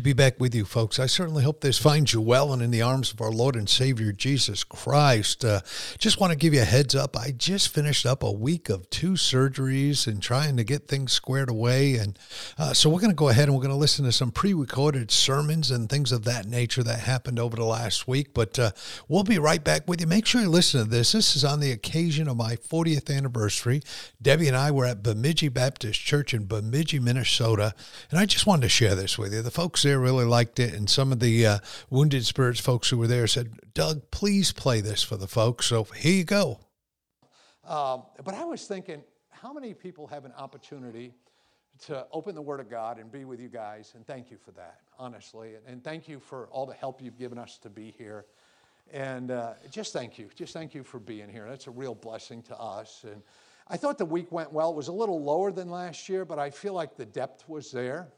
To be back with you, folks. I certainly hope this finds you well and in the arms of our Lord and Savior Jesus Christ. Uh, just want to give you a heads up. I just finished up a week of two surgeries and trying to get things squared away. And uh, so we're going to go ahead and we're going to listen to some pre recorded sermons and things of that nature that happened over the last week. But uh, we'll be right back with you. Make sure you listen to this. This is on the occasion of my 40th anniversary. Debbie and I were at Bemidji Baptist Church in Bemidji, Minnesota. And I just wanted to share this with you. The folks folks there really liked it, and some of the uh, Wounded Spirits folks who were there said, "Doug, please play this for the folks." So here you go. Um, but I was thinking, how many people have an opportunity to open the Word of God and be with you guys? And thank you for that, honestly, and thank you for all the help you've given us to be here. And uh, just thank you. Just thank you for being here. That's a real blessing to us. And I thought the week went well. It was a little lower than last year, but I feel like the depth was there.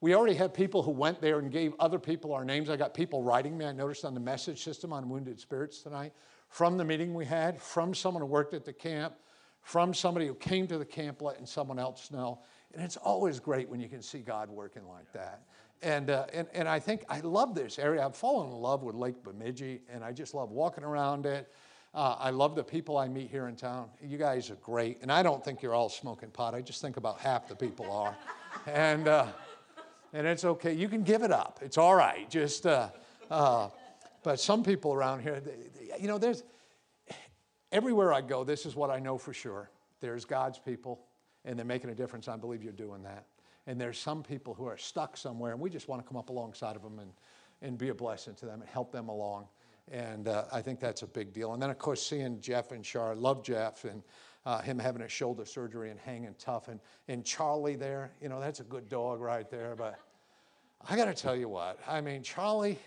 We already had people who went there and gave other people our names. I got people writing me, I noticed on the message system on Wounded Spirits tonight, from the meeting we had, from someone who worked at the camp, from somebody who came to the camp letting someone else know. And it's always great when you can see God working like that. And, uh, and, and I think I love this area. I've fallen in love with Lake Bemidji, and I just love walking around it. Uh, I love the people I meet here in town. You guys are great. And I don't think you're all smoking pot. I just think about half the people are. and, uh, and it's okay. You can give it up. It's all right. Just, uh, uh, but some people around here, they, they, you know, there's everywhere I go. This is what I know for sure. There's God's people, and they're making a difference. I believe you're doing that. And there's some people who are stuck somewhere, and we just want to come up alongside of them and, and be a blessing to them and help them along. And uh, I think that's a big deal. And then, of course, seeing Jeff and Char, love Jeff, and uh, him having a shoulder surgery and hanging tough. And, and Charlie there, you know, that's a good dog right there. But I got to tell you what, I mean, Charlie,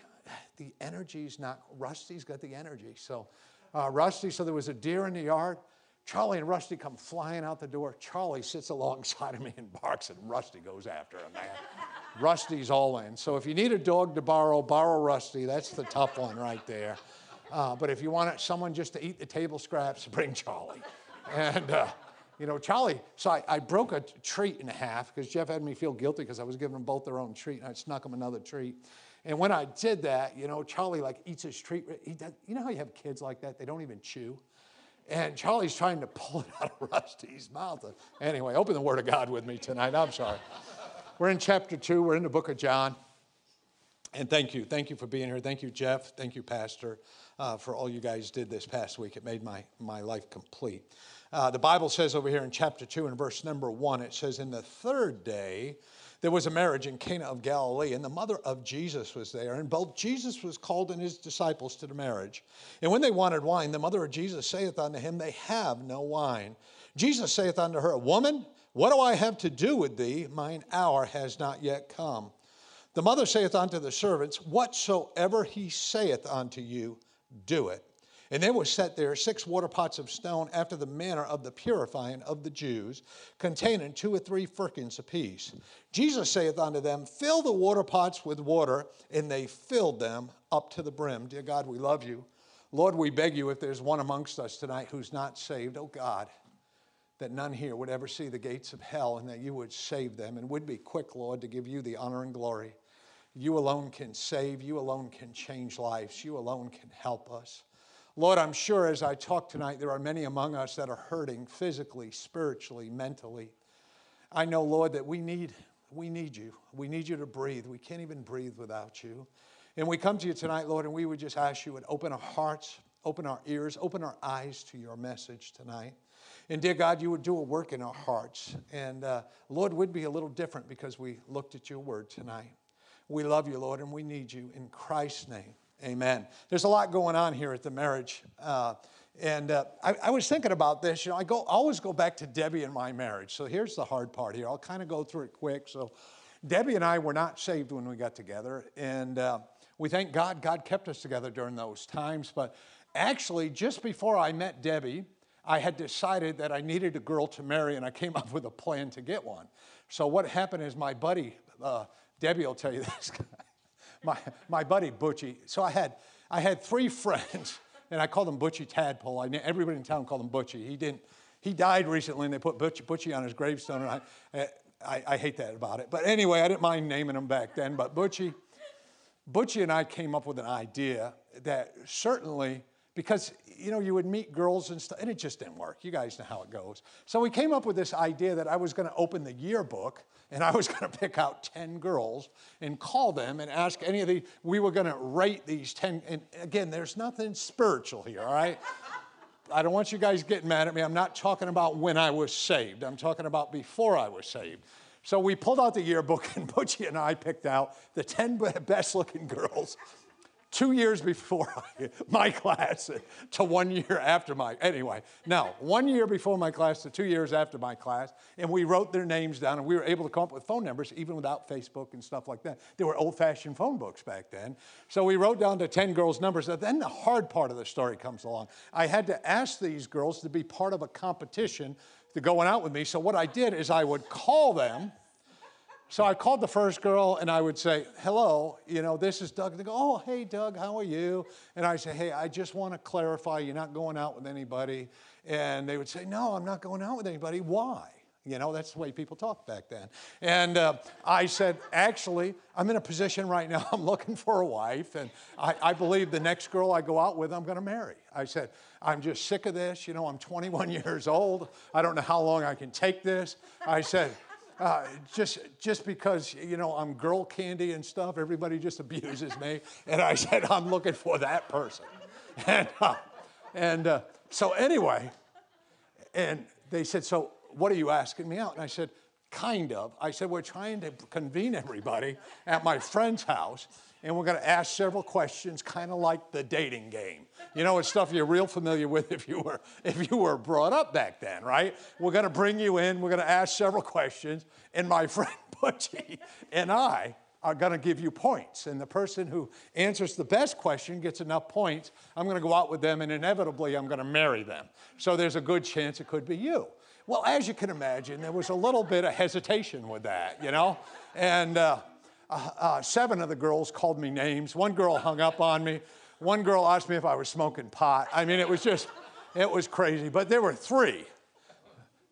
the energy's not, Rusty's got the energy. So, uh, Rusty, so there was a deer in the yard. Charlie and Rusty come flying out the door. Charlie sits alongside of me and barks, and Rusty goes after him, man. Rusty's all in. So if you need a dog to borrow, borrow Rusty. That's the tough one right there. Uh, but if you want someone just to eat the table scraps, bring Charlie. And, uh, you know, Charlie, so I, I broke a treat in half because Jeff had me feel guilty because I was giving them both their own treat and I snuck them another treat. And when I did that, you know, Charlie like eats his treat. He does, you know how you have kids like that? They don't even chew. And Charlie's trying to pull it out of Rusty's mouth. Anyway, open the Word of God with me tonight. I'm sorry. We're in chapter two, we're in the book of John. And thank you. Thank you for being here. Thank you, Jeff. Thank you, Pastor, uh, for all you guys did this past week. It made my, my life complete. Uh, the Bible says over here in chapter 2 and verse number 1, it says, In the third day, there was a marriage in Cana of Galilee, and the mother of Jesus was there. And both Jesus was called and his disciples to the marriage. And when they wanted wine, the mother of Jesus saith unto him, They have no wine. Jesus saith unto her, Woman, what do I have to do with thee? Mine hour has not yet come. The mother saith unto the servants, Whatsoever he saith unto you, do it. And there were set there six water pots of stone after the manner of the purifying of the Jews, containing two or three firkins apiece. Jesus saith unto them, Fill the water pots with water, and they filled them up to the brim. Dear God, we love you. Lord, we beg you if there's one amongst us tonight who's not saved, oh God, that none here would ever see the gates of hell and that you would save them and would be quick, Lord, to give you the honor and glory. You alone can save, you alone can change lives, you alone can help us. Lord, I'm sure as I talk tonight, there are many among us that are hurting physically, spiritually, mentally. I know, Lord, that we need, we need you. We need you to breathe. We can't even breathe without you. And we come to you tonight, Lord, and we would just ask you to open our hearts, open our ears, open our eyes to your message tonight. And dear God, you would do a work in our hearts. And uh, Lord, would be a little different because we looked at your word tonight. We love you, Lord, and we need you in Christ's name. Amen. There's a lot going on here at the marriage. Uh, and uh, I, I, was thinking about this. You know, I go always go back to Debbie and my marriage. So here's the hard part here. I'll kind of go through it quick. So Debbie and I were not saved when we got together, and uh, we thank God. God kept us together during those times. But actually, just before I met Debbie, I had decided that I needed a girl to marry, and I came up with a plan to get one. So what happened is my buddy, uh, Debbie will tell you this guy, my, my buddy Butchie. So I had, I had three friends, and I called him Butchie Tadpole. I, everybody in town called him Butchie. He didn't, he died recently, and they put Butchie, Butchie on his gravestone, and I, eh, I, I hate that about it. But anyway, I didn't mind naming him back then. But Butchie, Butchie and I came up with an idea that certainly because you know you would meet girls and stuff and it just didn't work. You guys know how it goes. So we came up with this idea that i was going to open the yearbook and i was going to pick out 10 girls and call them and ask any of the we were going to rate these 10 and again there's nothing spiritual here all right? I don't want you guys getting mad at me. I'm not talking about when i was saved. I'm talking about before i was saved. So we pulled out the yearbook and butchie and i picked out the 10 best looking girls two years before my class to one year after my anyway now one year before my class to two years after my class and we wrote their names down and we were able to come up with phone numbers even without facebook and stuff like that. There were old-fashioned phone books back then. So we wrote down to 10 girls numbers and then the hard part of the story comes along. I had to ask these girls to be part of a competition to going out with me so what i did is i would call them so I called the first girl and I would say, Hello, you know, this is Doug. They go, Oh, hey, Doug, how are you? And I say, Hey, I just want to clarify you're not going out with anybody. And they would say, No, I'm not going out with anybody. Why? You know, that's the way people talked back then. And uh, I said, Actually, I'm in a position right now, I'm looking for a wife. And I, I believe the next girl I go out with, I'm going to marry. I said, I'm just sick of this. You know, I'm 21 years old. I don't know how long I can take this. I said, uh, just just because you know I'm girl candy and stuff, everybody just abuses me, and I said I'm looking for that person, and uh, and uh, so anyway, and they said, so what are you asking me out? And I said, kind of. I said we're trying to convene everybody at my friend's house, and we're going to ask several questions, kind of like the dating game. You know, it's stuff you're real familiar with if you were if you were brought up back then, right? We're going to bring you in. We're going to ask several questions, and my friend Butchie and I are going to give you points. And the person who answers the best question gets enough points. I'm going to go out with them, and inevitably, I'm going to marry them. So there's a good chance it could be you. Well, as you can imagine, there was a little bit of hesitation with that, you know? And uh, uh, uh, seven of the girls called me names. One girl hung up on me. One girl asked me if I was smoking pot. I mean, it was just, it was crazy. But there were three.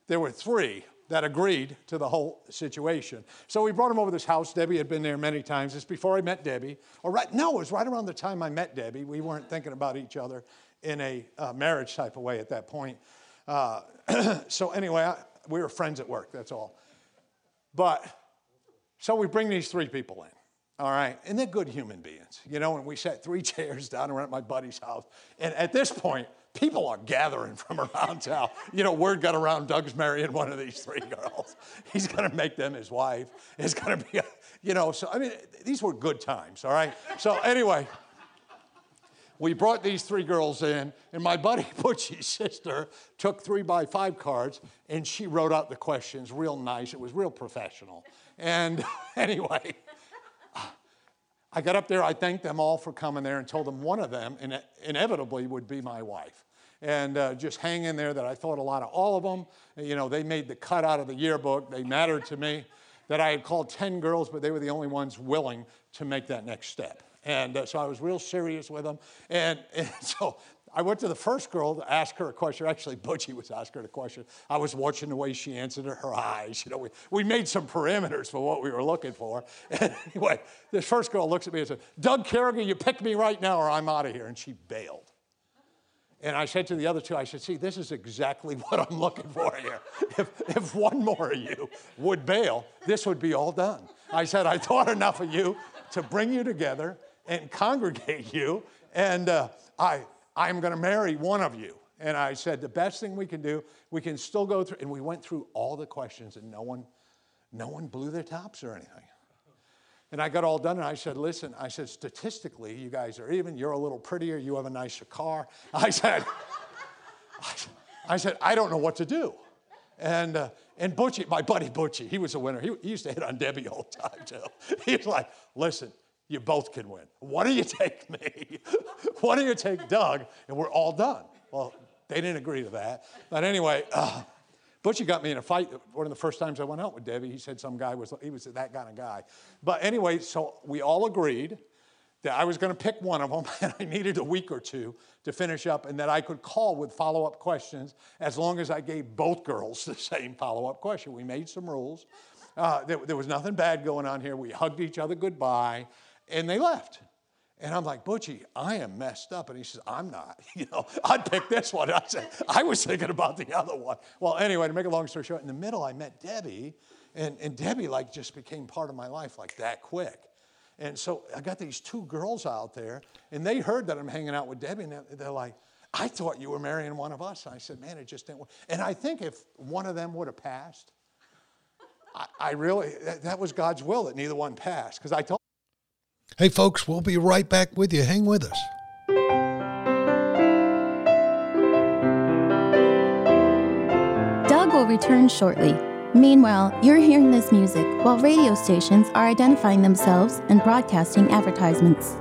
There were three that agreed to the whole situation. So we brought him over this house. Debbie had been there many times. It's before I met Debbie. Or right, no, it was right around the time I met Debbie. We weren't thinking about each other in a uh, marriage type of way at that point. Uh, so anyway, I, we were friends at work. That's all. But so we bring these three people in. All right, and they're good human beings, you know. And we sat three chairs down around my buddy's house, and at this point, people are gathering from around town. You know, word got around Doug's marrying one of these three girls. He's going to make them his wife. It's going to be, a, you know. So I mean, these were good times. All right. So anyway, we brought these three girls in, and my buddy Butchie's sister took three by five cards, and she wrote out the questions real nice. It was real professional. And anyway, I got up there, I thanked them all for coming there and told them one of them ine- inevitably would be my wife. And uh, just hang in there that I thought a lot of all of them. You know, they made the cut out of the yearbook, they mattered to me. That I had called 10 girls, but they were the only ones willing to make that next step. And uh, so I was real serious with them. And, and so I went to the first girl to ask her a question. Actually, Butchie was asking her a question. I was watching the way she answered her eyes. You know, we, we made some parameters for what we were looking for. And anyway, this first girl looks at me and says, Doug Carriger, you pick me right now or I'm out of here. And she bailed. And I said to the other two, I said, see, this is exactly what I'm looking for here. If, if one more of you would bail, this would be all done. I said, I thought enough of you to bring you together and congregate you. And uh, I, I'm going to marry one of you. And I said, the best thing we can do, we can still go through. And we went through all the questions, and no one, no one blew their tops or anything. And I got all done, and I said, listen, I said, statistically, you guys are even. You're a little prettier. You have a nicer car. I said, I said, I don't know what to do. And, uh, and Butchie, my buddy Butchie, he was a winner. He, he used to hit on Debbie all the time, too. He was like, listen, You both can win. Why don't you take me? Why don't you take Doug? And we're all done. Well, they didn't agree to that. But anyway, uh, Butchie got me in a fight one of the first times I went out with Debbie. He said some guy was, he was that kind of guy. But anyway, so we all agreed that I was going to pick one of them and I needed a week or two to finish up and that I could call with follow up questions as long as I gave both girls the same follow up question. We made some rules. Uh, there, there was nothing bad going on here. We hugged each other goodbye and they left. And I'm like, Butchie, I am messed up. And he says, I'm not. You know, I'd pick this one. I said, I was thinking about the other one. Well, anyway, to make a long story short, in the middle, I met Debbie, and, and Debbie like just became part of my life like that quick. And so I got these two girls out there, and they heard that I'm hanging out with Debbie, and they're like, I thought you were marrying one of us. And I said, man, it just didn't work. And I think if one of them would have passed, I, I really, that, that was God's will that neither one passed. Because I told Hey, folks, we'll be right back with you. Hang with us. Doug will return shortly. Meanwhile, you're hearing this music while radio stations are identifying themselves and broadcasting advertisements.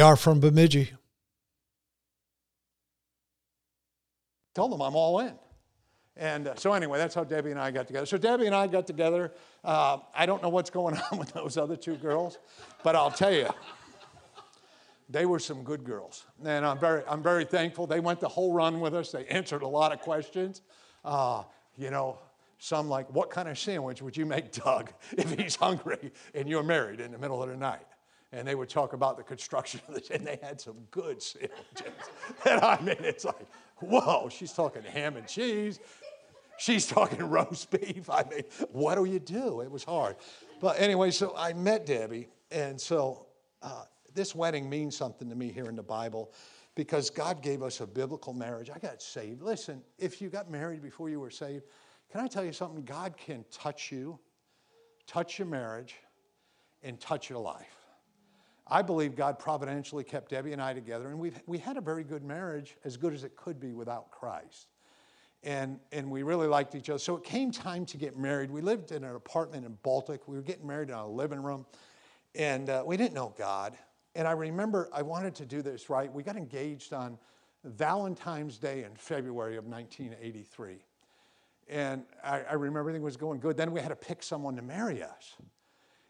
We are from Bemidji. Told them I'm all in. And uh, so, anyway, that's how Debbie and I got together. So, Debbie and I got together. Uh, I don't know what's going on with those other two girls, but I'll tell you, they were some good girls. And I'm very, I'm very thankful. They went the whole run with us, they answered a lot of questions. Uh, you know, some like, what kind of sandwich would you make Doug if he's hungry and you're married in the middle of the night? And they would talk about the construction of and they had some good sandwiches. and I mean, it's like, whoa, she's talking ham and cheese. She's talking roast beef. I mean, what do you do? It was hard. But anyway, so I met Debbie, and so uh, this wedding means something to me here in the Bible because God gave us a biblical marriage. I got saved. Listen, if you got married before you were saved, can I tell you something? God can touch you, touch your marriage, and touch your life. I believe God providentially kept Debbie and I together, and we we had a very good marriage, as good as it could be without Christ. And, and we really liked each other. So it came time to get married. We lived in an apartment in Baltic. We were getting married in our living room, and uh, we didn't know God. And I remember I wanted to do this right. We got engaged on Valentine's Day in February of 1983. And I, I remember everything was going good. Then we had to pick someone to marry us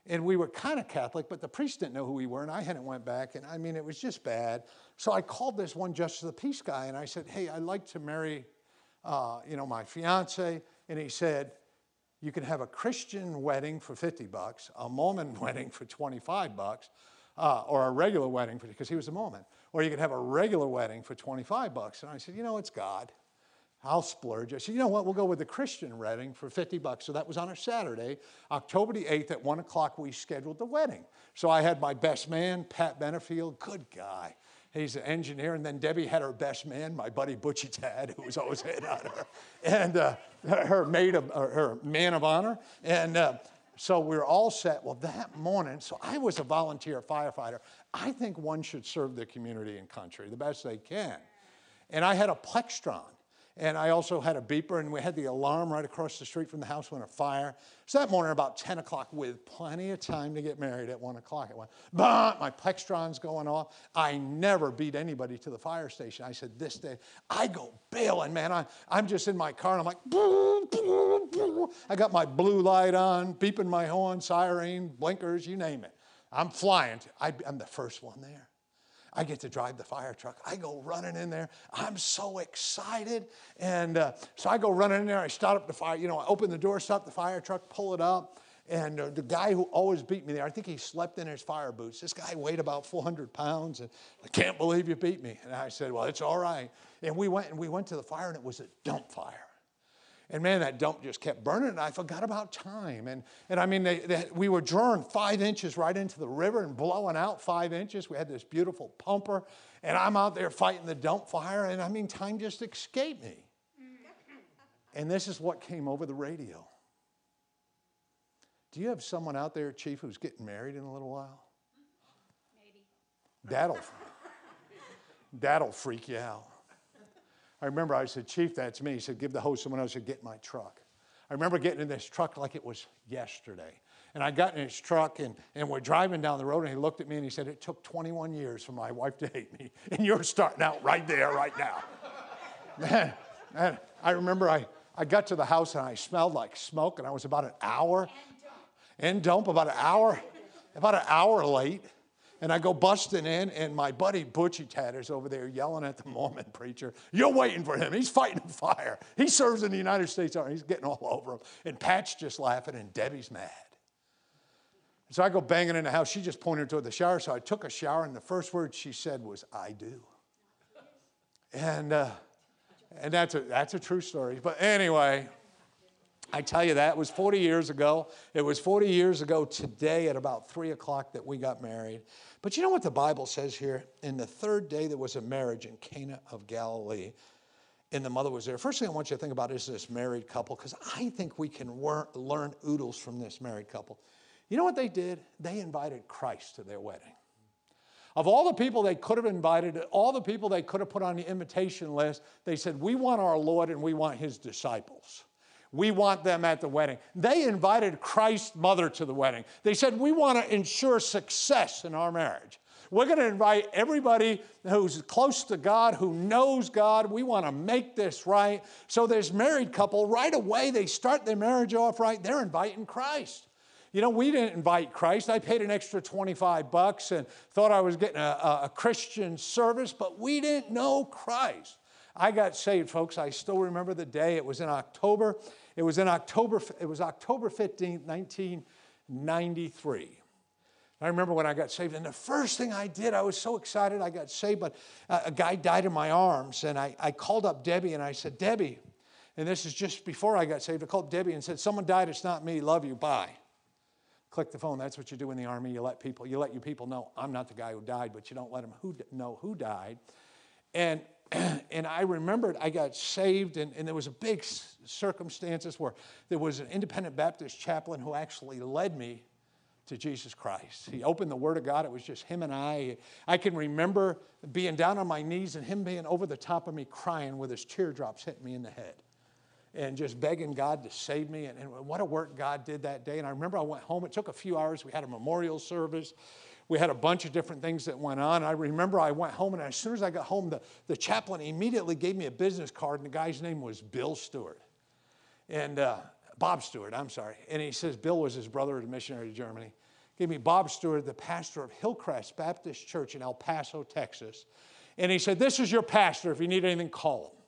and we were kind of Catholic, but the priest didn't know who we were, and I hadn't went back, and I mean, it was just bad. So I called this one Justice of the Peace guy, and I said, hey, I'd like to marry, uh, you know, my fiance, and he said, you can have a Christian wedding for 50 bucks, a Mormon wedding for 25 bucks, uh, or a regular wedding for because he was a Mormon, or you could have a regular wedding for 25 bucks. And I said, you know, it's God. I'll splurge. I said, you know what? We'll go with the Christian wedding for 50 bucks. So that was on a Saturday, October the 8th at 1 o'clock. We scheduled the wedding. So I had my best man, Pat Benefield, good guy. He's an engineer. And then Debbie had her best man, my buddy Butchie Tad, who was always head on her, and uh, her maid of, her man of honor. And uh, so we were all set. Well, that morning, so I was a volunteer firefighter. I think one should serve the community and country the best they can. And I had a Plectron. And I also had a beeper, and we had the alarm right across the street from the house when a fire. So that morning, about 10 o'clock, with plenty of time to get married at 1 o'clock, it went, bah, my Plectron's going off. I never beat anybody to the fire station. I said, this day, I go bailing, man. I, I'm just in my car, and I'm like. I got my blue light on, beeping my horn, siren, blinkers, you name it. I'm flying. I'm the first one there. I get to drive the fire truck. I go running in there. I'm so excited. And uh, so I go running in there. I start up the fire. You know, I open the door, stop the fire truck, pull it up. And uh, the guy who always beat me there, I think he slept in his fire boots. This guy weighed about 400 pounds. And I can't believe you beat me. And I said, Well, it's all right. And we went and we went to the fire, and it was a dump fire. And man, that dump just kept burning, and I forgot about time. And, and I mean, they, they, we were drawing five inches right into the river and blowing out five inches. We had this beautiful pumper, and I'm out there fighting the dump fire, and I mean, time just escaped me. And this is what came over the radio Do you have someone out there, Chief, who's getting married in a little while? Maybe. That'll, that'll freak you out. I remember I said, Chief, that's me. He said, give the hose someone else to get my truck. I remember getting in this truck like it was yesterday. And I got in his truck and, and we're driving down the road and he looked at me and he said, It took 21 years for my wife to hate me. And you're starting out right there, right now. man, man, I remember I, I got to the house and I smelled like smoke and I was about an hour and dump about an hour, about an hour late. And I go busting in, and my buddy Butchie Tatters over there yelling at the Mormon preacher, You're waiting for him. He's fighting fire. He serves in the United States Army. He's getting all over him. And Pat's just laughing, and Debbie's mad. So I go banging in the house. She just pointed toward the shower. So I took a shower, and the first word she said was, I do. And, uh, and that's, a, that's a true story. But anyway, I tell you that It was 40 years ago. It was 40 years ago today at about 3 o'clock that we got married. But you know what the Bible says here? In the third day, there was a marriage in Cana of Galilee, and the mother was there. First thing I want you to think about is this married couple, because I think we can learn oodles from this married couple. You know what they did? They invited Christ to their wedding. Of all the people they could have invited, all the people they could have put on the invitation list, they said, We want our Lord and we want his disciples. We want them at the wedding. They invited Christ's mother to the wedding. They said, We want to ensure success in our marriage. We're going to invite everybody who's close to God, who knows God. We want to make this right. So, this married couple, right away, they start their marriage off right. They're inviting Christ. You know, we didn't invite Christ. I paid an extra 25 bucks and thought I was getting a, a, Christian service, but we didn't know Christ. I got saved, folks. I still remember the day. It was in October. It was in October, it was October 15th, 1993. I remember when I got saved, and the first thing I did, I was so excited I got saved, but a guy died in my arms, and I, I called up Debbie and I said, Debbie, and this is just before I got saved, I called Debbie and said, Someone died, it's not me, love you, bye click the phone. That's what you do in the army. You let people, you let your people know I'm not the guy who died, but you don't let them who, know who died. And and I remembered I got saved, and, and there was a big circumstances where there was an independent Baptist chaplain who actually led me to Jesus Christ. He opened the Word of God. It was just him and I. I can remember being down on my knees and him being over the top of me crying with his teardrops hitting me in the head and just begging God to save me. And, and, what a work God did that day. And I remember I went home. It took a few hours. We had a memorial service. We had a bunch of different things that went on. I remember I went home, and as soon as I got home, the, the chaplain immediately gave me a business card, and the guy's name was Bill Stewart. And uh, Bob Stewart, I'm sorry. And he says Bill was his brother, a missionary to Germany. Gave me Bob Stewart, the pastor of Hillcrest Baptist Church in El Paso, Texas. And he said, This is your pastor. If you need anything, call him.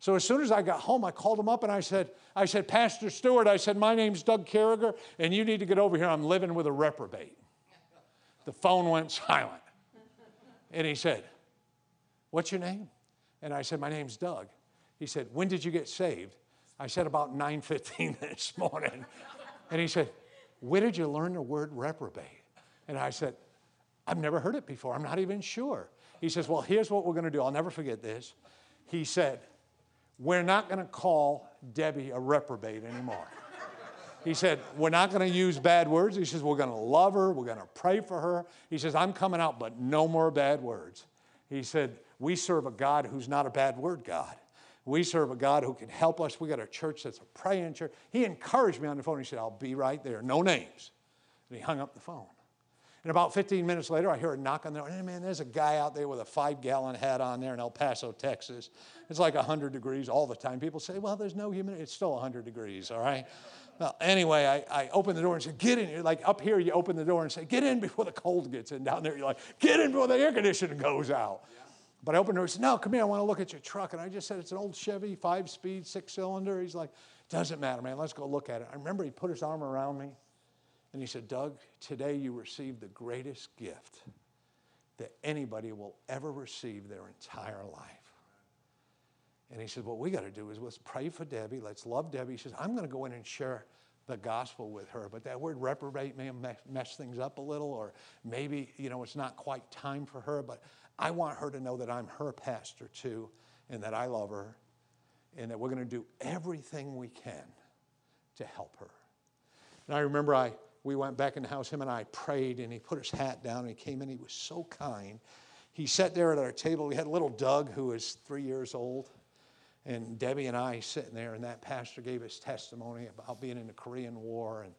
So as soon as I got home, I called him up and I said, I said, Pastor Stewart, I said, my name's Doug Carriger, and you need to get over here. I'm living with a reprobate. The phone went silent. And he said, What's your name? And I said, My name's Doug. He said, When did you get saved? I said, About 9:15 this morning. And he said, Where did you learn the word reprobate? And I said, I've never heard it before. I'm not even sure. He says, Well, here's what we're going to do. I'll never forget this. He said, we're not going to call Debbie a reprobate anymore. He said, We're not going to use bad words. He says, We're going to love her. We're going to pray for her. He says, I'm coming out, but no more bad words. He said, We serve a God who's not a bad word God. We serve a God who can help us. We got a church that's a praying church. He encouraged me on the phone. He said, I'll be right there. No names. And he hung up the phone. And about 15 minutes later, I hear a knock on the door. Hey, man, there's a guy out there with a five gallon hat on there in El Paso, Texas. It's like 100 degrees all the time. People say, well, there's no humidity. It's still 100 degrees, all right? Well, anyway, I, I open the door and say, get in. You're like up here, you open the door and say, get in before the cold gets in. Down there, you're like, get in before the air conditioning goes out. But I opened the door and said, no, come here, I want to look at your truck. And I just said, it's an old Chevy, five speed, six cylinder. He's like, doesn't matter, man, let's go look at it. I remember he put his arm around me and he said, Doug, today you received the greatest gift that anybody will ever receive their entire life. And he said, What we got to do is let's pray for Debbie. Let's love Debbie. He says, I'm going to go in and share the gospel with her. But that word reprobate may mess things up a little, or maybe, you know, it's not quite time for her. But I want her to know that I'm her pastor too, and that I love her, and that we're going to do everything we can to help her. And I remember I, we went back in the house, him and I prayed, and he put his hat down, and he came in. He was so kind. He sat there at our table. We had little Doug, who was three years old, and Debbie and I sitting there, and that pastor gave his testimony about being in the Korean War and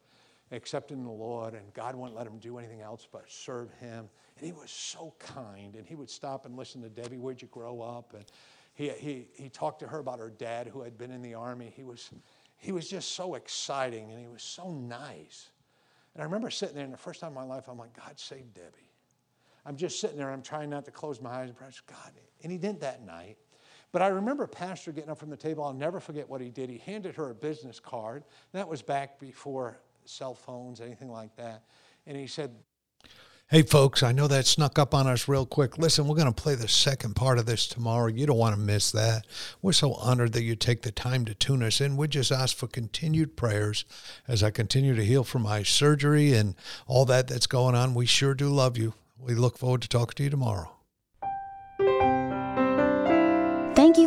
accepting the Lord, and God wouldn't let him do anything else but serve him. And he was so kind, and he would stop and listen to Debbie, where'd you grow up? And he, he, he talked to her about her dad who had been in the army. He was, he was just so exciting, and he was so nice. And I remember sitting there, and the first time in my life, I'm like, God save Debbie. I'm just sitting there, I'm trying not to close my eyes and pray, God. And he didn't that night. But I remember Pastor getting up from the table. I'll never forget what he did. He handed her a business card. That was back before cell phones, anything like that. And he said, Hey, folks, I know that snuck up on us real quick. Listen, we're going to play the second part of this tomorrow. You don't want to miss that. We're so honored that you take the time to tune us in. We just ask for continued prayers as I continue to heal from my surgery and all that that's going on. We sure do love you. We look forward to talking to you tomorrow.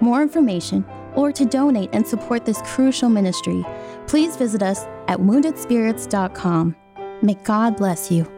more information, or to donate and support this crucial ministry, please visit us at woundedspirits.com. May God bless you.